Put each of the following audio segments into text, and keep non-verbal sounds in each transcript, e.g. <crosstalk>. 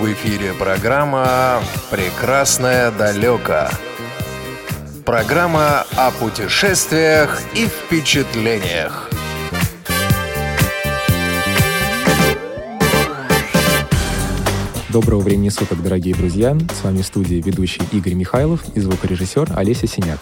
В эфире программа «Прекрасное далеко». Программа о путешествиях и впечатлениях. Доброго времени суток, дорогие друзья! С вами в студии ведущий Игорь Михайлов и звукорежиссер Олеся Синяк.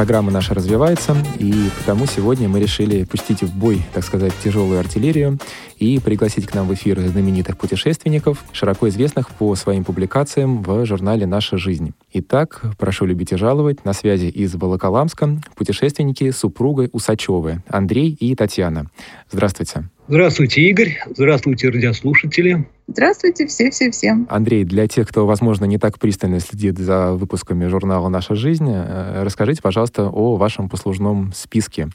Программа наша развивается, и потому сегодня мы решили пустить в бой, так сказать, тяжелую артиллерию и пригласить к нам в эфир знаменитых путешественников, широко известных по своим публикациям в журнале «Наша жизнь». Итак, прошу любить и жаловать, на связи из Волоколамска путешественники супругой Усачевы Андрей и Татьяна. Здравствуйте. Здравствуйте, Игорь. Здравствуйте, радиослушатели. Здравствуйте, все-все-все. Андрей, для тех, кто, возможно, не так пристально следит за выпусками журнала «Наша жизнь», э, расскажите, пожалуйста, о вашем послужном списке.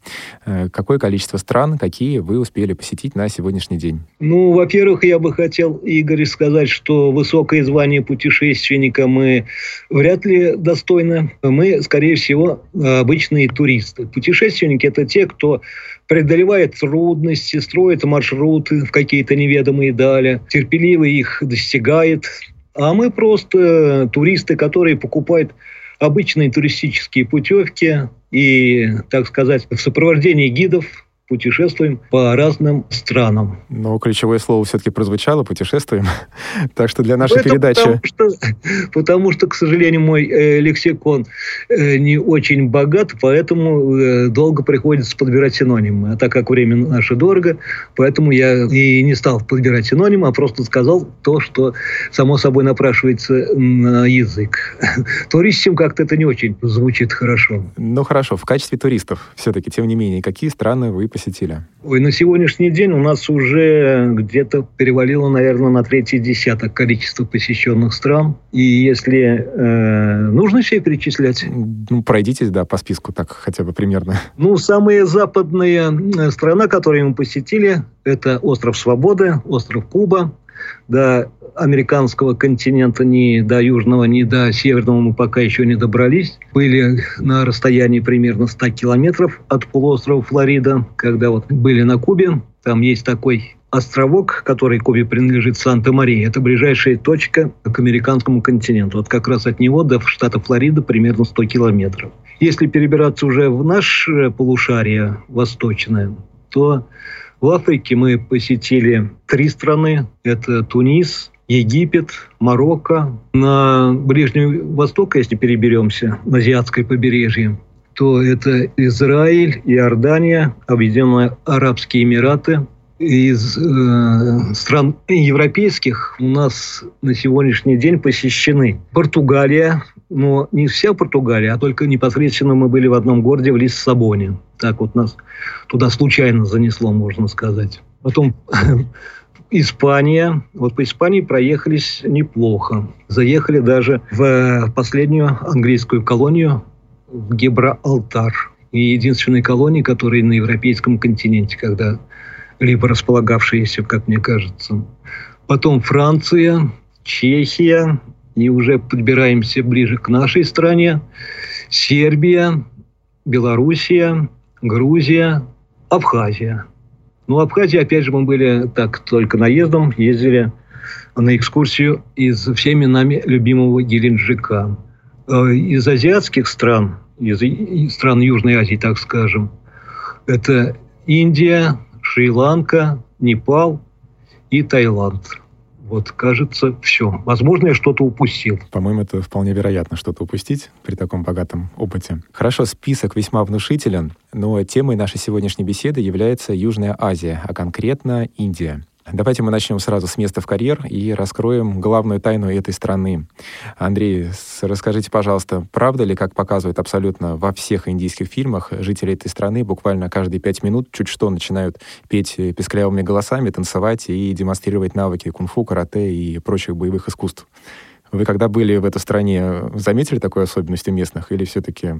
Э, какое количество стран, какие вы успели посетить на сегодняшний день? Ну, во-первых, я бы хотел, Игорь, сказать, что высокое звание путешественника мы вряд ли достойны. Мы, скорее всего, обычные туристы. Путешественники – это те, кто преодолевает трудности, строит маршруты в какие-то неведомые дали, терпеливо их достигает. А мы просто туристы, которые покупают обычные туристические путевки и, так сказать, в сопровождении гидов путешествуем по разным странам. Но ключевое слово все-таки прозвучало «путешествуем». <laughs> так что для нашей Это передачи... Потому что, <laughs> потому что, к сожалению, мой э, лексикон э, не очень богат, поэтому э, долго приходится подбирать синонимы. А так как время наше дорого, поэтому я и не стал подбирать синонимы, а просто сказал то, что само собой напрашивается на язык. <laughs> Туристам как-то это не очень звучит хорошо. Ну хорошо, в качестве туристов все-таки, тем не менее, какие страны вы посетили? Ой, на сегодняшний день у нас уже где-то перевалило, наверное, на третий десяток количество посещенных стран. И если э, нужно все перечислять... Ну, пройдитесь, да, по списку так хотя бы примерно. Ну, самая западная э, страна, которую мы посетили, это остров Свободы, остров Куба. Да, американского континента ни до южного, ни до северного мы пока еще не добрались. Были на расстоянии примерно 100 километров от полуострова Флорида, когда вот были на Кубе. Там есть такой островок, который Кубе принадлежит Санта-Мария. Это ближайшая точка к американскому континенту. Вот как раз от него до штата Флорида примерно 100 километров. Если перебираться уже в наше полушарие восточное, то в Африке мы посетили три страны. Это Тунис, Египет, Марокко. На Ближний Восток, если переберемся, на азиатское побережье, то это Израиль, Иордания, Объединенные Арабские Эмираты. Из э, стран европейских у нас на сегодняшний день посещены Португалия, но не вся Португалия, а только непосредственно мы были в одном городе, в Лиссабоне. Так вот нас туда случайно занесло, можно сказать. Потом Испания. Вот по Испании проехались неплохо. Заехали даже в последнюю английскую колонию в Гибралтар. И единственной колонии, которая на европейском континенте, когда либо располагавшаяся, как мне кажется. Потом Франция, Чехия, и уже подбираемся ближе к нашей стране. Сербия, Белоруссия, Грузия, Абхазия. Ну, Абхазия, опять же, мы были так только наездом, ездили на экскурсию из всеми нами любимого Геленджика. Э, из азиатских стран, из стран Южной Азии, так скажем, это Индия, Шри-Ланка, Непал и Таиланд. Вот, кажется, все. Возможно, я что-то упустил. По-моему, это вполне вероятно что-то упустить при таком богатом опыте. Хорошо, список весьма внушителен, но темой нашей сегодняшней беседы является Южная Азия, а конкретно Индия. Давайте мы начнем сразу с места в карьер и раскроем главную тайну этой страны. Андрей, расскажите, пожалуйста, правда ли, как показывают абсолютно во всех индийских фильмах, жители этой страны буквально каждые пять минут чуть что начинают петь песклявыми голосами, танцевать и демонстрировать навыки кунг-фу, карате и прочих боевых искусств? Вы когда были в этой стране, заметили такую особенность у местных или все-таки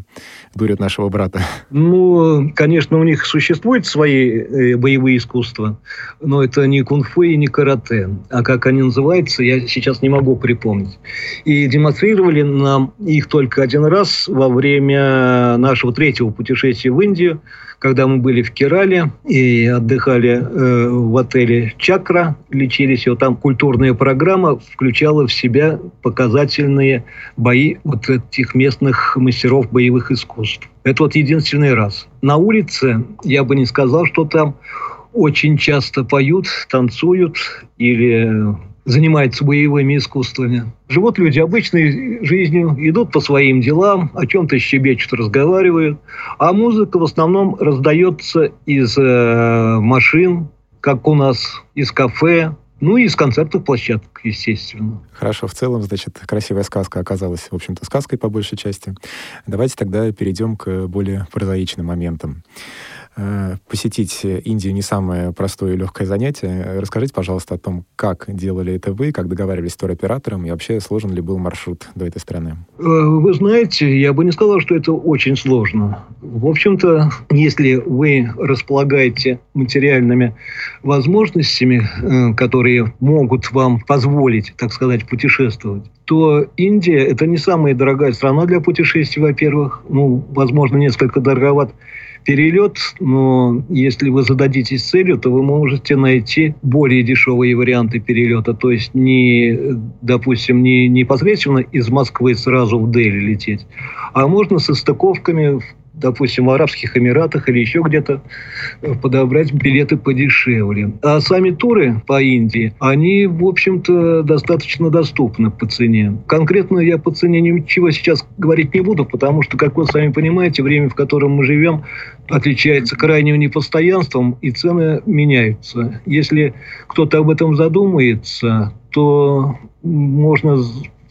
дурят нашего брата? Ну, конечно, у них существуют свои э, боевые искусства, но это не кунг-фу и не карате. А как они называются, я сейчас не могу припомнить. И демонстрировали нам их только один раз во время нашего третьего путешествия в Индию – когда мы были в Керале и отдыхали э, в отеле «Чакра», лечились, и вот там культурная программа включала в себя показательные бои вот этих местных мастеров боевых искусств. Это вот единственный раз. На улице я бы не сказал, что там очень часто поют, танцуют или занимается боевыми искусствами. Живут люди обычной жизнью, идут по своим делам, о чем-то щебечут, разговаривают. А музыка в основном раздается из э, машин, как у нас, из кафе, ну и из концертных площадок, естественно. Хорошо, в целом, значит, красивая сказка оказалась, в общем-то, сказкой по большей части. Давайте тогда перейдем к более прозаичным моментам. Э, посетить Индию не самое простое и легкое занятие. Расскажите, пожалуйста, о том, как делали это вы, как договаривались с туроператором и вообще сложен ли был маршрут до этой страны? Э, вы знаете, я бы не сказал, что это очень сложно. В общем-то, если вы располагаете материальными возможностями, э, которые могут вам позволить, так сказать, путешествовать, то Индия – это не самая дорогая страна для путешествий, во-первых. Ну, возможно, несколько дороговат перелет, но если вы зададитесь целью, то вы можете найти более дешевые варианты перелета. То есть не, допустим, не непосредственно из Москвы сразу в Дели лететь, а можно со стыковками допустим, в Арабских Эмиратах или еще где-то э, подобрать билеты подешевле. А сами туры по Индии, они, в общем-то, достаточно доступны по цене. Конкретно я по цене ничего сейчас говорить не буду, потому что, как вы сами понимаете, время, в котором мы живем, отличается крайним непостоянством, и цены меняются. Если кто-то об этом задумается, то можно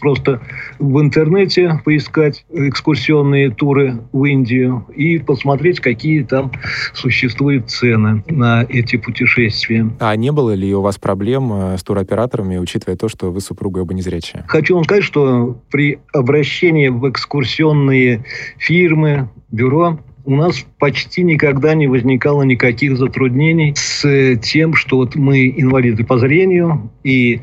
просто в интернете поискать экскурсионные туры в Индию и посмотреть, какие там существуют цены на эти путешествия. А не было ли у вас проблем э, с туроператорами, учитывая то, что вы супруга оба незрячие? Хочу вам сказать, что при обращении в экскурсионные фирмы, бюро, у нас почти никогда не возникало никаких затруднений с тем, что вот мы инвалиды по зрению, и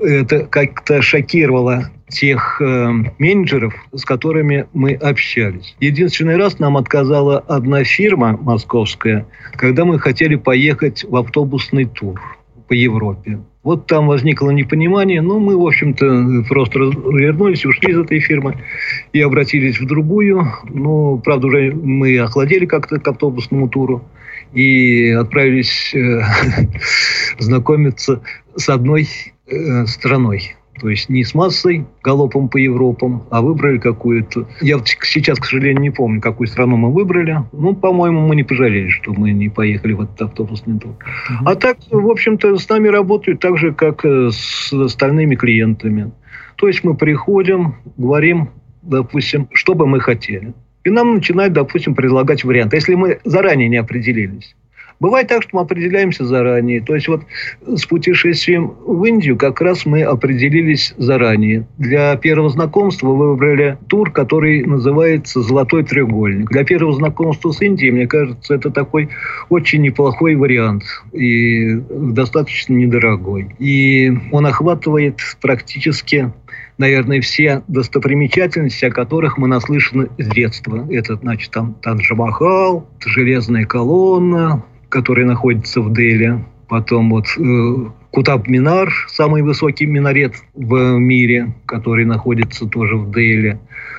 это как-то шокировало тех э, менеджеров, с которыми мы общались. Единственный раз нам отказала одна фирма московская, когда мы хотели поехать в автобусный тур по Европе. Вот там возникло непонимание, но мы, в общем-то, просто развернулись, ушли из этой фирмы и обратились в другую. Ну, правда, уже мы охладели как-то к автобусному туру и отправились э, <laughs> знакомиться с одной э, страной. То есть не с массой, галопом по Европам, а выбрали какую-то... Я сейчас, к сожалению, не помню, какую страну мы выбрали. Ну, по-моему, мы не пожалели, что мы не поехали в этот автобусный тур. Mm-hmm. А так, в общем-то, с нами работают так же, как э, с остальными клиентами. То есть мы приходим, говорим, допустим, что бы мы хотели. И нам начинают, допустим, предлагать варианты. Если мы заранее не определились, Бывает так, что мы определяемся заранее. То есть вот с путешествием в Индию как раз мы определились заранее. Для первого знакомства вы выбрали тур, который называется «Золотой треугольник». Для первого знакомства с Индией, мне кажется, это такой очень неплохой вариант и достаточно недорогой. И он охватывает практически наверное, все достопримечательности, о которых мы наслышаны с детства. Это, значит, там Таджи-Махал, Железная колонна, который находится в Дели. Потом вот э, Кутаб-Минар, самый высокий минарет в мире, который находится тоже в Дели.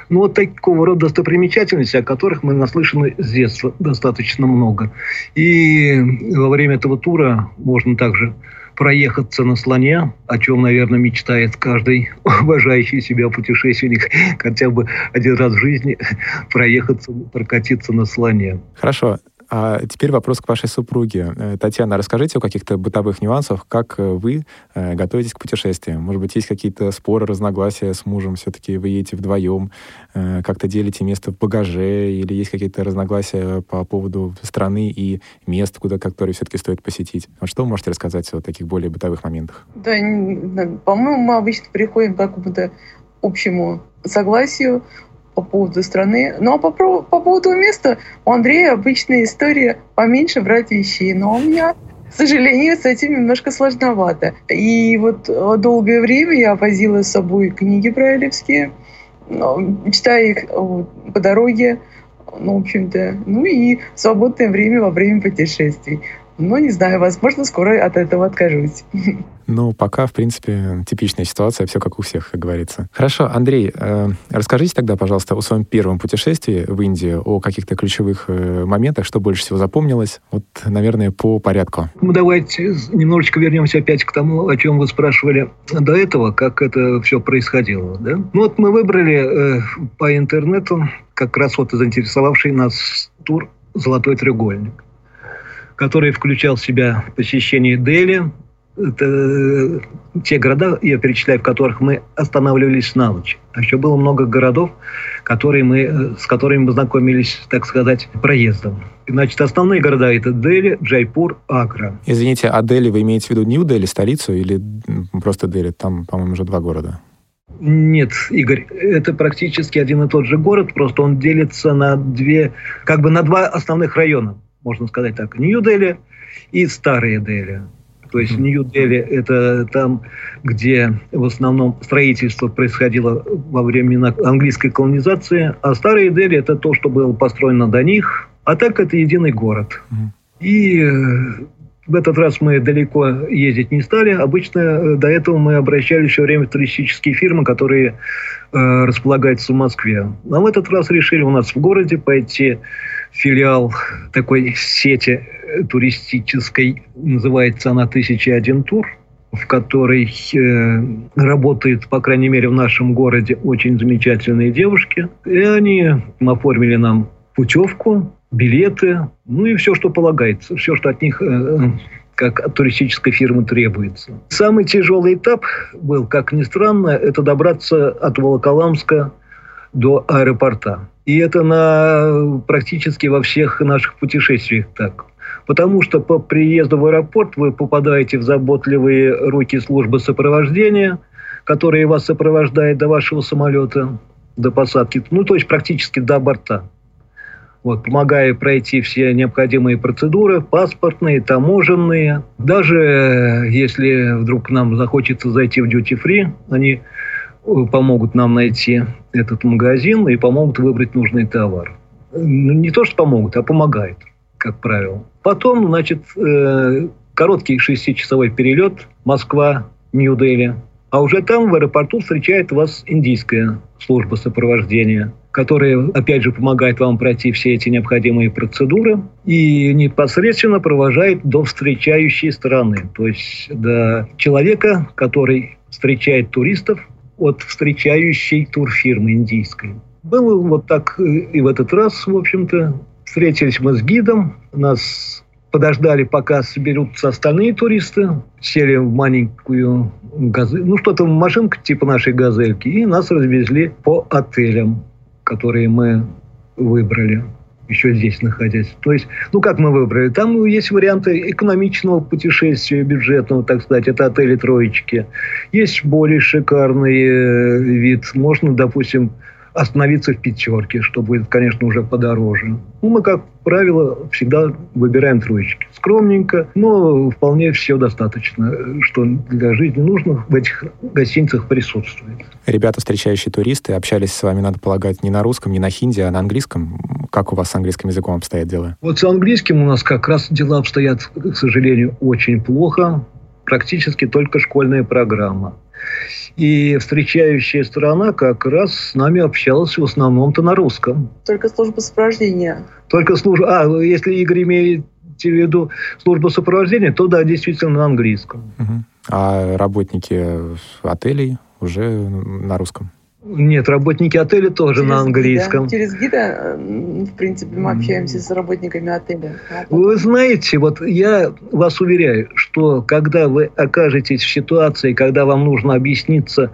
Ну, вот такого рода достопримечательности, о которых мы наслышаны с детства достаточно много. И во время этого тура можно также проехаться на слоне, о чем, наверное, мечтает каждый <laughs> уважающий себя путешественник, хотя бы один раз в жизни проехаться, прокатиться на слоне. Хорошо. А теперь вопрос к вашей супруге. Э, Татьяна, расскажите о каких-то бытовых нюансах, как э, вы э, готовитесь к путешествиям. Может быть, есть какие-то споры, разногласия с мужем, все-таки вы едете вдвоем, как-то делите место в багаже, или есть какие-то разногласия по поводу страны и мест, куда, которые все-таки стоит посетить. Что вы можете рассказать о таких более бытовых моментах? Да, по-моему, мы обычно приходим к какому-то общему согласию по поводу страны. Ну а по, по поводу места у Андрея обычная история поменьше брать вещей. Но у меня, к сожалению, с этим немножко сложновато. И вот э, долгое время я возила с собой книги брайлевские, читая их по дороге, ну, в общем-то, ну и свободное время во время путешествий. Ну, не знаю, возможно, скоро от этого откажусь. <laughs> Ну, пока, в принципе, типичная ситуация, все как у всех, как говорится. Хорошо, Андрей, э, расскажите тогда, пожалуйста, о своем первом путешествии в Индию, о каких-то ключевых э, моментах, что больше всего запомнилось. Вот, наверное, по порядку. Ну, давайте немножечко вернемся опять к тому, о чем вы спрашивали до этого, как это все происходило. Да? Ну, вот мы выбрали э, по интернету как раз вот заинтересовавший нас тур «Золотой треугольник» который включал в себя посещение Дели, это э, те города, я перечисляю, в которых мы останавливались на ночь. А еще было много городов, которые мы, э, с которыми мы знакомились, так сказать, проездом. Значит, основные города это Дели, Джайпур, Агра. Извините, а Дели вы имеете в виду Нью-Дели, столицу, или просто Дели? Там, по-моему, уже два города. Нет, Игорь, это практически один и тот же город, просто он делится на две, как бы на два основных района можно сказать так, Нью-Дели и Старые Дели. То есть Нью-Дели – это там, где в основном строительство происходило во время английской колонизации, а Старые Дели – это то, что было построено до них, а так это единый город. И э, в этот раз мы далеко ездить не стали. Обычно э, до этого мы обращались все время в туристические фирмы, которые э, располагаются в Москве. А в этот раз решили у нас в городе пойти филиал такой сети туристической, называется она «Тысяча один тур», в которой э, работают, по крайней мере, в нашем городе очень замечательные девушки. И они оформили нам путевку, билеты, ну и все, что полагается, все, что от них э, как от туристической фирмы требуется. Самый тяжелый этап был, как ни странно, это добраться от Волоколамска до аэропорта. И это на практически во всех наших путешествиях так. Потому что по приезду в аэропорт вы попадаете в заботливые руки службы сопровождения, которые вас сопровождают до вашего самолета, до посадки, ну, то есть практически до борта. Вот, помогая пройти все необходимые процедуры, паспортные, таможенные. Даже если вдруг нам захочется зайти в duty-free, они помогут нам найти этот магазин и помогут выбрать нужный товар. Ну, не то, что помогут, а помогают, как правило. Потом, значит, э, короткий шестичасовой перелет Москва, Нью-Дели. А уже там, в аэропорту, встречает вас индийская служба сопровождения, которая, опять же, помогает вам пройти все эти необходимые процедуры и непосредственно провожает до встречающей стороны. То есть до человека, который встречает туристов от встречающей турфирмы индийской. Было вот так и в этот раз, в общем-то. Встретились мы с гидом, нас подождали, пока соберутся остальные туристы, сели в маленькую газель, ну что-то машинка типа нашей газельки, и нас развезли по отелям, которые мы выбрали еще здесь находясь. То есть, ну как мы выбрали? Там есть варианты экономичного путешествия, бюджетного, так сказать, это отели троечки. Есть более шикарный э, вид. Можно, допустим, остановиться в пятерке, что будет, конечно, уже подороже. Ну, мы, как правило, всегда выбираем троечки. Скромненько, но вполне все достаточно, что для жизни нужно в этих гостиницах присутствует. Ребята, встречающие туристы, общались с вами, надо полагать, не на русском, не на хинди, а на английском. Как у вас с английским языком обстоят дела? Вот с английским у нас как раз дела обстоят, к сожалению, очень плохо. Практически только школьная программа. И встречающая сторона как раз с нами общалась в основном-то на русском. Только служба сопровождения. Только служба... А, если Игорь имеет в виду службу сопровождения, то да, действительно на английском. Угу. А работники отелей уже на русском? Нет, работники отеля тоже через на английском. Гида. Через гида, в принципе, мы общаемся с работниками отеля. Вы знаете, вот я вас уверяю, что когда вы окажетесь в ситуации, когда вам нужно объясниться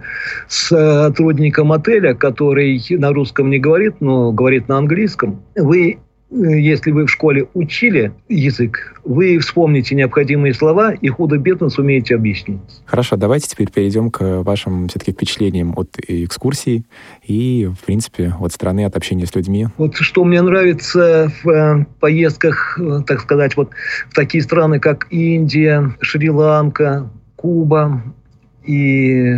с сотрудником отеля, который на русском не говорит, но говорит на английском, вы если вы в школе учили язык, вы вспомните необходимые слова и худо-бедно сумеете объяснить. Хорошо, давайте теперь перейдем к вашим все-таки впечатлениям от экскурсии и, в принципе, от страны, от общения с людьми. Вот что мне нравится в э, поездках, э, так сказать, вот в такие страны, как Индия, Шри-Ланка, Куба и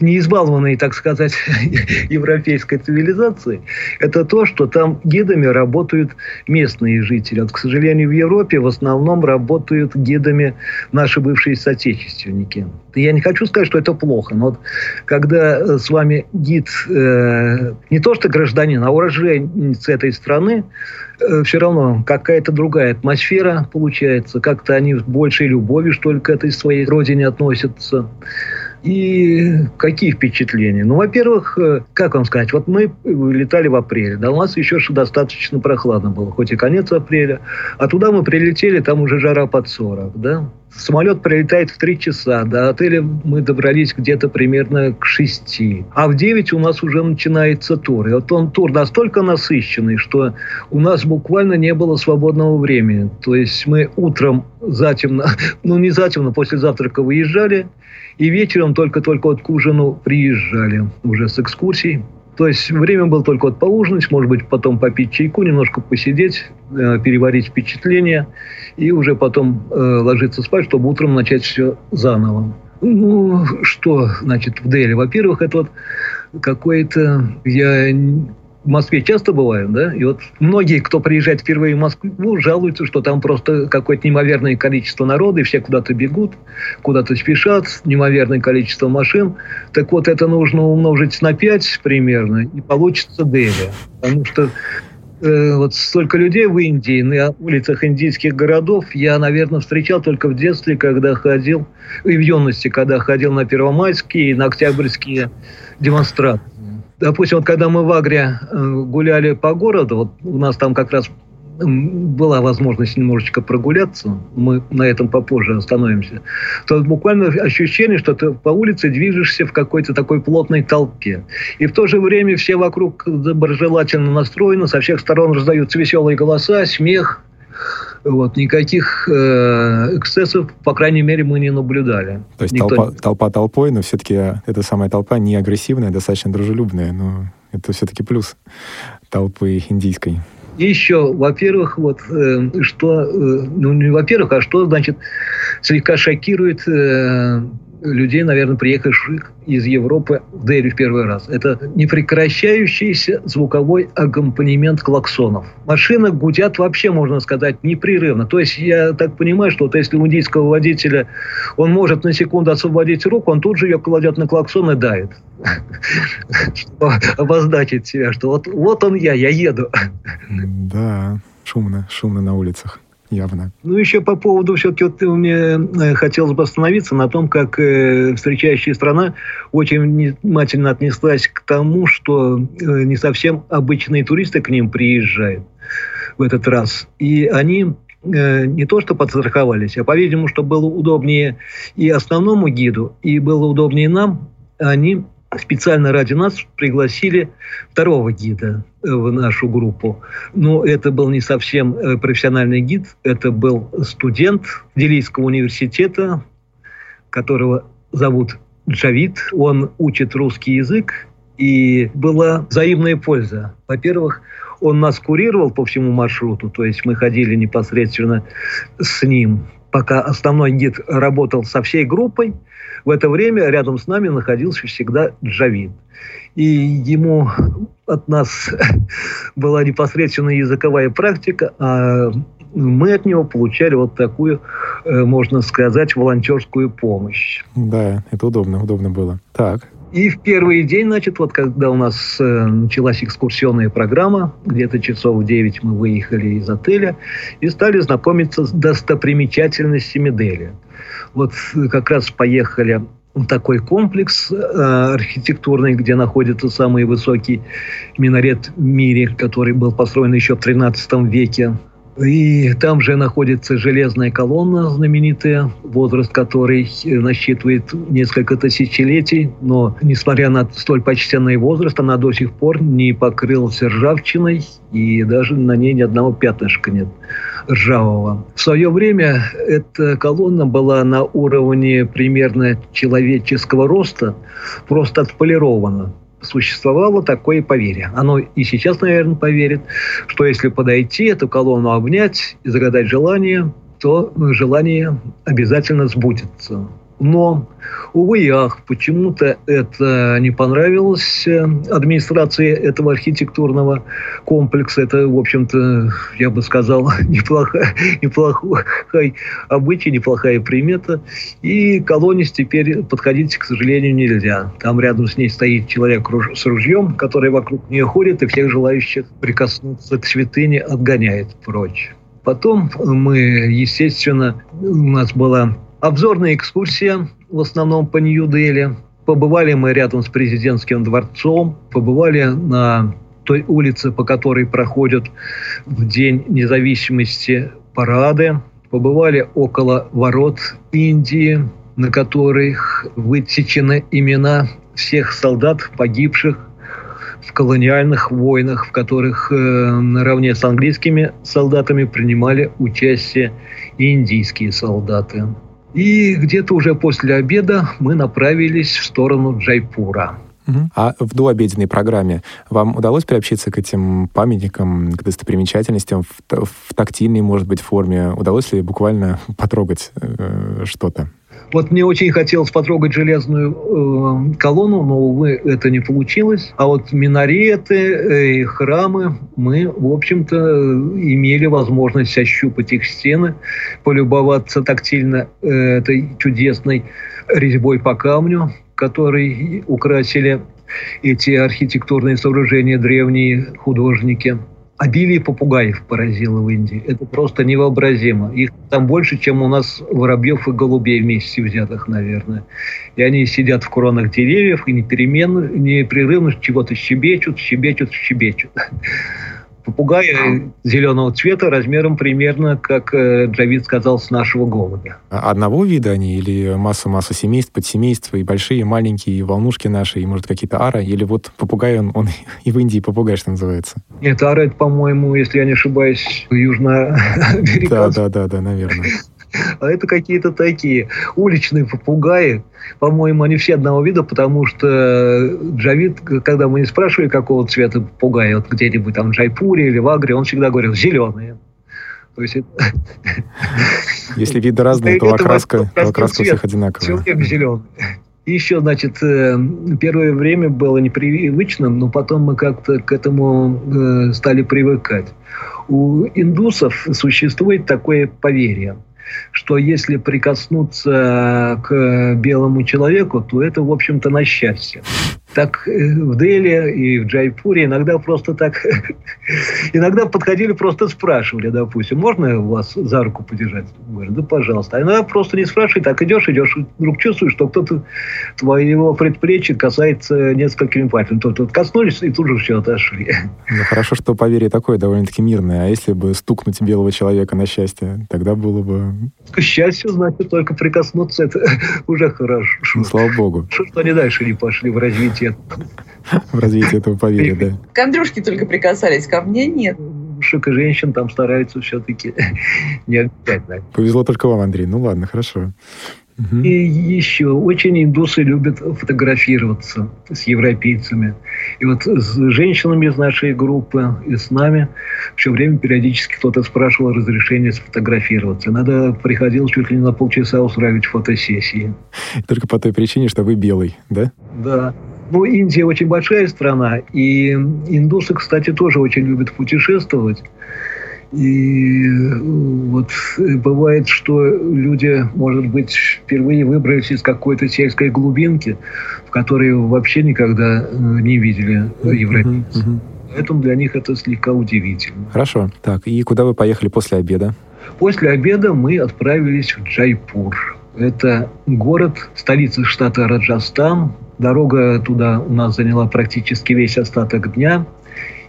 не избалованной, так сказать, <laughs> европейской цивилизацией, это то, что там гидами работают местные жители. Вот, к сожалению, в Европе в основном работают гидами наши бывшие соотечественники. Я не хочу сказать, что это плохо, но вот когда э, с вами гид э, не то что гражданин, а уроженец этой страны, э, все равно какая-то другая атмосфера получается, как-то они с большей любовью, что ли, к этой своей родине относятся. И какие впечатления? Ну, во-первых, э, как вам сказать, вот мы летали в апреле, да, у нас еще достаточно прохладно было, хоть и конец апреля, а туда мы прилетели, там уже жара под 40, да. Самолет прилетает в 3 часа, до отеля мы добрались где-то примерно к 6. А в 9 у нас уже начинается тур. И вот он тур настолько насыщенный, что у нас буквально не было свободного времени. То есть мы утром затемно, <laughs> ну не затемно, после завтрака выезжали, и вечером только-только вот к ужину приезжали уже с экскурсией. То есть время было только вот поужинать, может быть, потом попить чайку, немножко посидеть, э, переварить впечатления и уже потом э, ложиться спать, чтобы утром начать все заново. Ну, что, значит, в Дели? Во-первых, это вот какой-то... Я в Москве часто бывают, да, и вот многие, кто приезжает впервые в Москву, жалуются, что там просто какое-то неимоверное количество народа, и все куда-то бегут, куда-то спешат, неимоверное количество машин. Так вот, это нужно умножить на 5 примерно, и получится Дели. Потому что э, вот столько людей в Индии, на улицах индийских городов я, наверное, встречал только в детстве, когда ходил, и в юности, когда ходил на Первомайские и на Октябрьские демонстрации допустим, вот когда мы в Агре э, гуляли по городу, вот у нас там как раз была возможность немножечко прогуляться, мы на этом попозже остановимся, то буквально ощущение, что ты по улице движешься в какой-то такой плотной толпе. И в то же время все вокруг доброжелательно настроены, со всех сторон раздаются веселые голоса, смех, вот, никаких э, эксцессов, по крайней мере, мы не наблюдали. То есть Никто... толпа, толпа толпой, но все-таки эта самая толпа не агрессивная, достаточно дружелюбная, но это все-таки плюс толпы индийской. И еще, во-первых, вот э, что, э, ну не во-первых, а что значит слегка шокирует э, людей, наверное, приехавших из Европы в Дели в первый раз. Это непрекращающийся звуковой аккомпанемент клаксонов. Машины гудят вообще, можно сказать, непрерывно. То есть я так понимаю, что вот если у индийского водителя он может на секунду освободить руку, он тут же ее кладет на клаксон и дает. Обозначить себя, что вот, вот он я, я еду. Да, шумно, шумно на улицах явно. Ну, еще по поводу, все-таки вот мне э, хотелось бы остановиться на том, как э, встречающая страна очень внимательно отнеслась к тому, что э, не совсем обычные туристы к ним приезжают в этот раз. И они э, не то что подстраховались, а, по-видимому, что было удобнее и основному гиду, и было удобнее нам, они специально ради нас пригласили второго гида э, в нашу группу. Но это был не совсем э, профессиональный гид, это был студент Делийского университета, которого зовут Джавид. Он учит русский язык, и была взаимная польза. Во-первых, он нас курировал по всему маршруту, то есть мы ходили непосредственно с ним, пока основной гид работал со всей группой, в это время рядом с нами находился всегда Джавид. И ему от нас <laughs> была непосредственно языковая практика, а мы от него получали вот такую, э, можно сказать, волонтерскую помощь. Да, это удобно, удобно было. Так. И в первый день, значит, вот когда у нас э, началась экскурсионная программа, где-то часов в 9 мы выехали из отеля и стали знакомиться с достопримечательностями Дели. Вот как раз поехали такой комплекс э, архитектурный, где находится самый высокий минарет в мире, который был построен еще в 13 веке. И там же находится железная колонна знаменитая, возраст которой насчитывает несколько тысячелетий. Но, несмотря на столь почтенный возраст, она до сих пор не покрылась ржавчиной, и даже на ней ни одного пятнышка нет ржавого. В свое время эта колонна была на уровне примерно человеческого роста, просто отполирована существовало такое поверье. Оно и сейчас, наверное, поверит, что если подойти, эту колонну обнять и загадать желание, то желание обязательно сбудется. Но, увы и ах, почему-то это не понравилось э, администрации этого архитектурного комплекса. Это, в общем-то, я бы сказал, <laughs> неплохая, неплохой обычай, неплохая примета. И колонис теперь подходить, к сожалению, нельзя. Там рядом с ней стоит человек с ружьем, который вокруг нее ходит и всех желающих прикоснуться к святыне отгоняет прочь. Потом мы, естественно, у нас была Обзорная экскурсия, в основном по Нью-Дели. Побывали мы рядом с президентским дворцом, побывали на той улице, по которой проходят в День независимости парады, побывали около ворот Индии, на которых высечены имена всех солдат, погибших в колониальных войнах, в которых э, наравне с английскими солдатами принимали участие индийские солдаты. И где-то уже после обеда мы направились в сторону Джайпура. А в дообеденной программе вам удалось приобщиться к этим памятникам, к достопримечательностям в, в тактильной, может быть, форме? Удалось ли буквально потрогать э, что-то? Вот мне очень хотелось потрогать железную э, колонну, но, увы, это не получилось. А вот минареты э, и храмы мы, в общем-то, имели возможность ощупать их стены, полюбоваться тактильно э, этой чудесной резьбой по камню, который украсили эти архитектурные сооружения древние художники обилие попугаев поразило в Индии. Это просто невообразимо. Их там больше, чем у нас воробьев и голубей вместе взятых, наверное. И они сидят в кронах деревьев и непременно, непрерывно чего-то щебечут, щебечут, щебечут попугая зеленого цвета размером примерно, как э, Джавид сказал, с нашего голубя. А одного вида они или масса-масса семейств, подсемейств, и большие, и маленькие, и волнушки наши, и, может, какие-то ара? Или вот попугай, он, он <laughs> и в Индии попугай, что называется? Нет, ара, это, по-моему, если я не ошибаюсь, южноамериканский. Да, да, да, да, наверное. А это какие-то такие уличные попугаи. По-моему, они все одного вида, потому что Джавид, когда мы не спрашивали, какого цвета попугая, вот где-нибудь там в Джайпуре или в Агре, он всегда говорил «зеленые». То есть <laughs> Если виды разные, то окраска, то окраска всех одинаковая. Человек зеленый. И еще, значит, э, первое время было непривычным, но потом мы как-то к этому э, стали привыкать. У индусов существует такое поверье – что если прикоснуться к белому человеку, то это, в общем-то, на счастье. Так э, в Дели и в Джайпуре иногда просто так... <laughs> иногда подходили, просто спрашивали, допустим, можно вас за руку подержать? Говорю, да пожалуйста. А иногда просто не спрашивай, так идешь, идешь, вдруг чувствуешь, что кто-то твоего предплечья касается несколькими пальцами. Тут вот коснулись и тут же все отошли. <laughs> Ну, хорошо, что поверье такое довольно-таки мирное. А если бы стукнуть белого человека на счастье, тогда было бы... К счастью, значит, только прикоснуться, это <laughs> уже хорошо. Ну, слава богу. Что они дальше не пошли в развитие развитие. <laughs> В развитие этого поверья, да. К Андрюшке только прикасались, ко мне нет. Мужик и женщин там стараются все-таки <laughs> не обязательно. Повезло только вам, Андрей. Ну ладно, хорошо. И еще очень индусы любят фотографироваться с европейцами. И вот с женщинами из нашей группы и с нами все время периодически кто-то спрашивал разрешение сфотографироваться. Надо приходил чуть ли не на полчаса устраивать фотосессии. Только по той причине, что вы белый, да? Да. Ну, Индия очень большая страна, и индусы, кстати, тоже очень любят путешествовать. И э, вот э, бывает, что люди, может быть, впервые выбрались из какой-то сельской глубинки, в которой вообще никогда э, не видели европейцев. Uh-huh, uh-huh. Поэтому для них это слегка удивительно. Хорошо. Так, и куда вы поехали после обеда? После обеда мы отправились в Джайпур. Это город, столица штата Раджастан. Дорога туда у нас заняла практически весь остаток дня.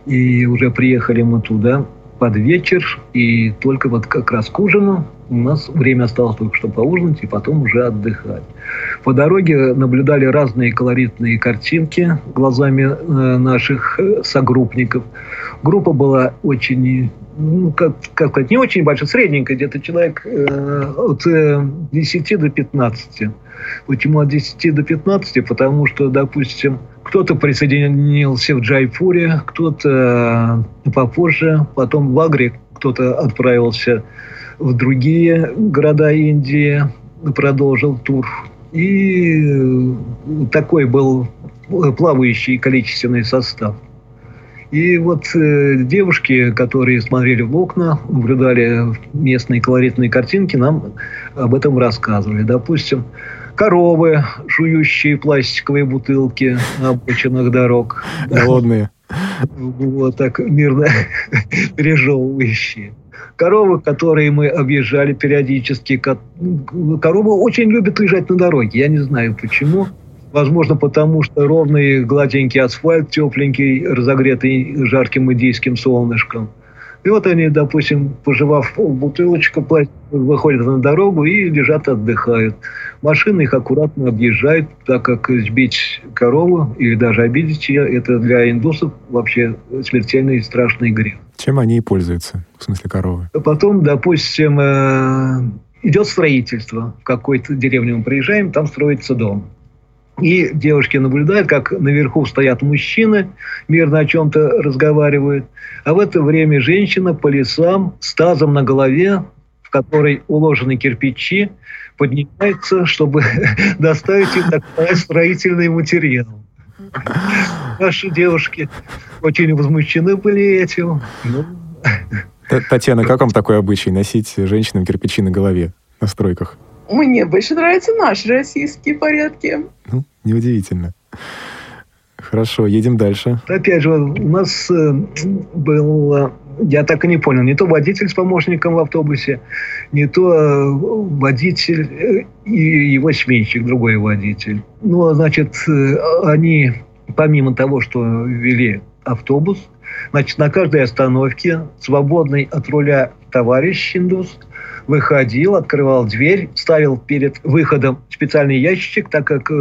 И уже приехали мы туда под вечер. И только вот как раз к ужину у нас время осталось только что поужинать и потом уже отдыхать. По дороге наблюдали разные колоритные картинки глазами э, наших э, согруппников. Группа была очень ну, как, как сказать, не очень большая, средненькая, где-то человек э, от э, 10 до 15. Почему от 10 до 15? Потому что, допустим, кто-то присоединился в Джайпуре, кто-то э, попозже, потом в Агре кто-то отправился в другие города Индии, продолжил тур. И э, такой был плавающий количественный состав. И вот э, девушки, которые смотрели в окна, наблюдали местные колоритные картинки, нам об этом рассказывали. Допустим, коровы, жующие пластиковые бутылки на обочинах дорог. Голодные. Вот так мирно <laughs> пережевывающие. Коровы, которые мы объезжали периодически. Коровы очень любят уезжать на дороге. Я не знаю почему. Возможно, потому что ровный гладенький асфальт, тепленький, разогретый жарким индийским солнышком. И вот они, допустим, пожевав бутылочку, выходят на дорогу и лежат, отдыхают. Машины их аккуратно объезжают, так как сбить корову или даже обидеть ее, это для индусов вообще смертельный и страшный грех. Чем они и пользуются, в смысле коровы? Потом, допустим, э, идет строительство. В какой-то деревню мы приезжаем, там строится дом. И девушки наблюдают, как наверху стоят мужчины, мирно о чем-то разговаривают. А в это время женщина по лесам с тазом на голове, в которой уложены кирпичи, поднимается, чтобы <laughs> доставить им такой строительный материал. Наши девушки очень возмущены были этим. Ну. Татьяна, как вам такой обычай носить женщинам кирпичи на голове на стройках? Мне больше нравятся наши российские порядки. Ну, неудивительно. Хорошо, едем дальше. Опять же, у нас э, был, я так и не понял, не то водитель с помощником в автобусе, не то э, водитель э, и его сменщик, другой водитель. Ну, значит, они, помимо того, что вели автобус, значит, на каждой остановке свободный от руля товарищ индус – выходил, открывал дверь, ставил перед выходом специальный ящичек, так как э,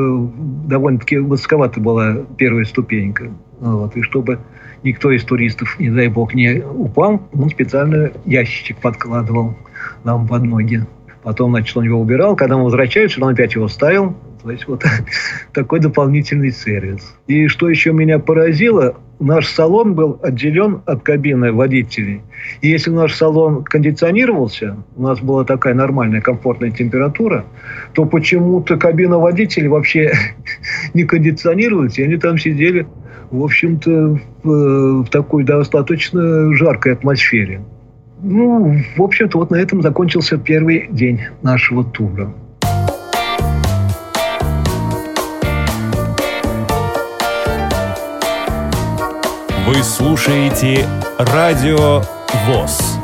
довольно-таки высоковата была первая ступенька. Вот, и чтобы никто из туристов, не дай бог, не упал, он специально ящичек подкладывал нам под ноги. Потом, значит, он его убирал. Когда мы возвращались, он опять его ставил. То есть вот <laughs> такой дополнительный сервис. И что еще меня поразило, наш салон был отделен от кабины водителей. И если наш салон кондиционировался, у нас была такая нормальная комфортная температура, то почему-то кабина водителей вообще <laughs> не кондиционировалась, и они там сидели, в общем-то, в, в такой достаточно жаркой атмосфере. Ну, в общем-то, вот на этом закончился первый день нашего тура. Вы слушаете Радио ВОЗ.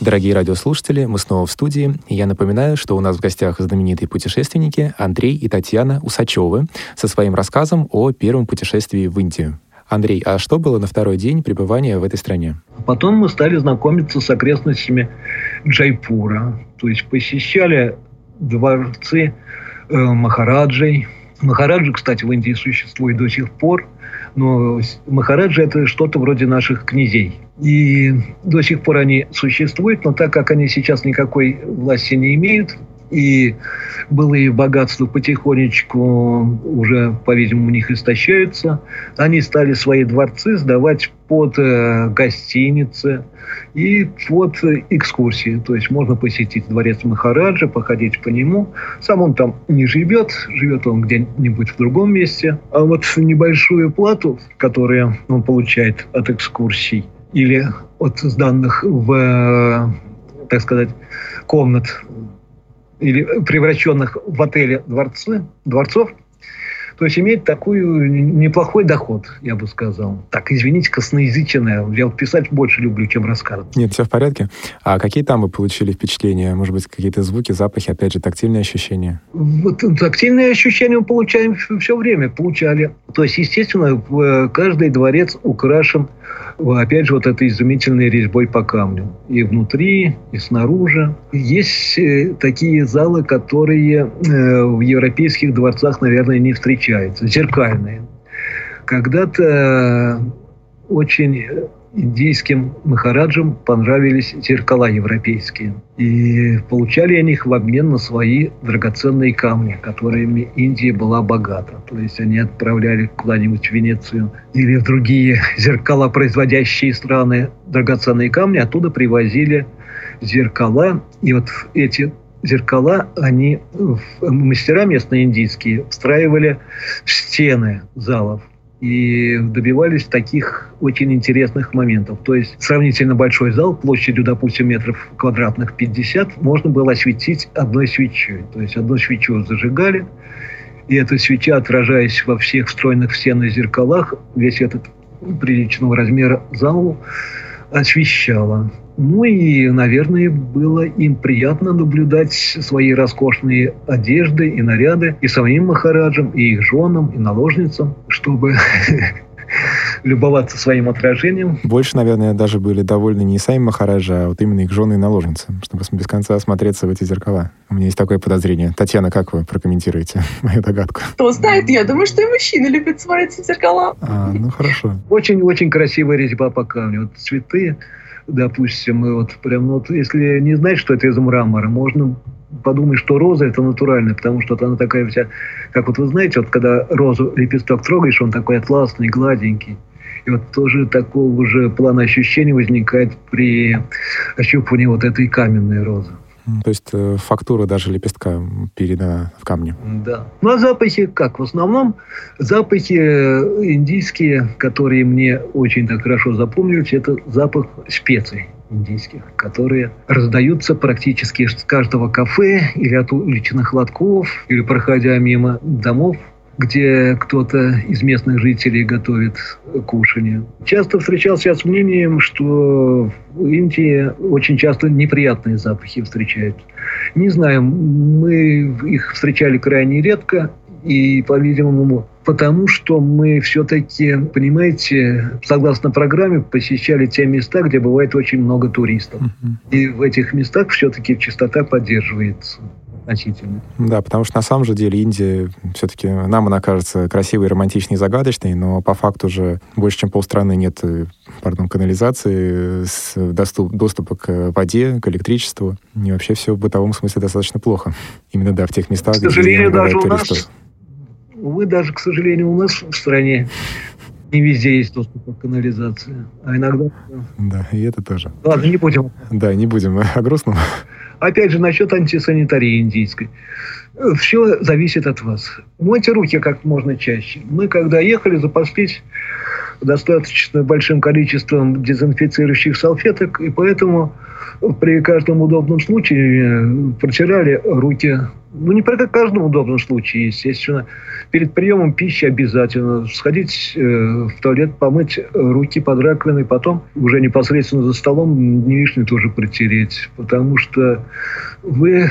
Дорогие радиослушатели, мы снова в студии. Я напоминаю, что у нас в гостях знаменитые путешественники Андрей и Татьяна Усачевы со своим рассказом о первом путешествии в Индию. Андрей, а что было на второй день пребывания в этой стране? Потом мы стали знакомиться с окрестностями Джайпура. То есть посещали дворцы э, Махараджей, Махараджи, кстати, в Индии существует до сих пор, но Махараджи это что-то вроде наших князей. И до сих пор они существуют, но так как они сейчас никакой власти не имеют, и былые богатства потихонечку уже, по-видимому, у них истощаются. Они стали свои дворцы сдавать под э, гостиницы и под экскурсии. То есть можно посетить дворец Махараджа, походить по нему. Сам он там не живет, живет он где-нибудь в другом месте. А вот небольшую плату, которую он получает от экскурсий или от сданных в, э, так сказать, комнат или превращенных в отели дворцы, дворцов, То есть иметь такой неплохой доход, я бы сказал. Так, извините, косноязычное. Я вот писать больше люблю, чем рассказывать. Нет, все в порядке. А какие там вы получили впечатления? Может быть, какие-то звуки, запахи, опять же, тактильные ощущения? Вот тактильные ощущения мы получаем все время. Получали. То есть, естественно, э, каждый дворец украшен опять же, вот этой изумительной резьбой по камню. И внутри, и снаружи. Есть э, такие залы, которые э, в европейских дворцах, наверное, не встречаются. Зеркальные. Когда-то очень индийским махараджам понравились зеркала европейские. И получали они их в обмен на свои драгоценные камни, которыми Индия была богата. То есть они отправляли куда-нибудь в Венецию или в другие <laughs> зеркала, производящие страны, драгоценные камни, оттуда привозили зеркала. И вот эти зеркала они мастера местные индийские встраивали в стены залов и добивались таких очень интересных моментов. То есть сравнительно большой зал площадью, допустим, метров квадратных 50 можно было осветить одной свечой. То есть одну свечу зажигали, и эта свеча, отражаясь во всех встроенных в стены зеркалах, весь этот приличного размера зал освещала. Ну и, наверное, было им приятно наблюдать свои роскошные одежды и наряды и самим Махараджам, и их женам, и наложницам, чтобы <laughs> любоваться своим отражением. Больше, наверное, даже были довольны не сами Махараджа, а вот именно их жены и наложницы, чтобы без конца осмотреться в эти зеркала. У меня есть такое подозрение. Татьяна, как вы прокомментируете <laughs> мою догадку? Кто знает, я думаю, что и мужчины любят смотреться в зеркала. А, ну хорошо. Очень-очень красивая резьба по камню. Вот цветы, допустим, и вот прям, ну, вот, если не знать, что это из мрамора, можно подумать, что роза это натуральная, потому что вот она такая вся, как вот вы знаете, вот когда розу лепесток трогаешь, он такой атласный, гладенький. И вот тоже такого же плана ощущений возникает при ощупывании вот этой каменной розы. То есть э, фактура даже лепестка передана в камне. Да. Ну а запахи как? В основном запахи э, индийские, которые мне очень так хорошо запомнились, это запах специй индийских, которые раздаются практически с каждого кафе или от уличных лотков, или проходя мимо домов где кто-то из местных жителей готовит кушание. Часто встречался с мнением, что в Индии очень часто неприятные запахи встречают. Не знаю, мы их встречали крайне редко, и, по-видимому, потому что мы все-таки, понимаете, согласно программе, посещали те места, где бывает очень много туристов. И в этих местах все-таки чистота поддерживается значительно. Да, потому что на самом же деле Индия все-таки нам она кажется красивой, романтичной, загадочной, но по факту же больше, чем полстраны нет, э, пардон, канализации, с доступ, доступа к воде, к электричеству. И вообще все в бытовом смысле достаточно плохо. Именно, да, в тех местах, к сожалению, где даже у туристов. нас, увы, даже, к сожалению, у нас в стране не везде есть доступ к канализации, а иногда... Да, и это тоже. Ладно, не будем. Да, не будем о грустном. Опять же, насчет антисанитарии индийской. Все зависит от вас. Мойте руки как можно чаще. Мы, когда ехали, запаслись достаточно большим количеством дезинфицирующих салфеток, и поэтому при каждом удобном случае протирали руки. Ну, не при каждом удобном случае, естественно. Перед приемом пищи обязательно сходить э, в туалет, помыть руки под раковиной, потом уже непосредственно за столом не лишнее тоже протереть. Потому что вы э,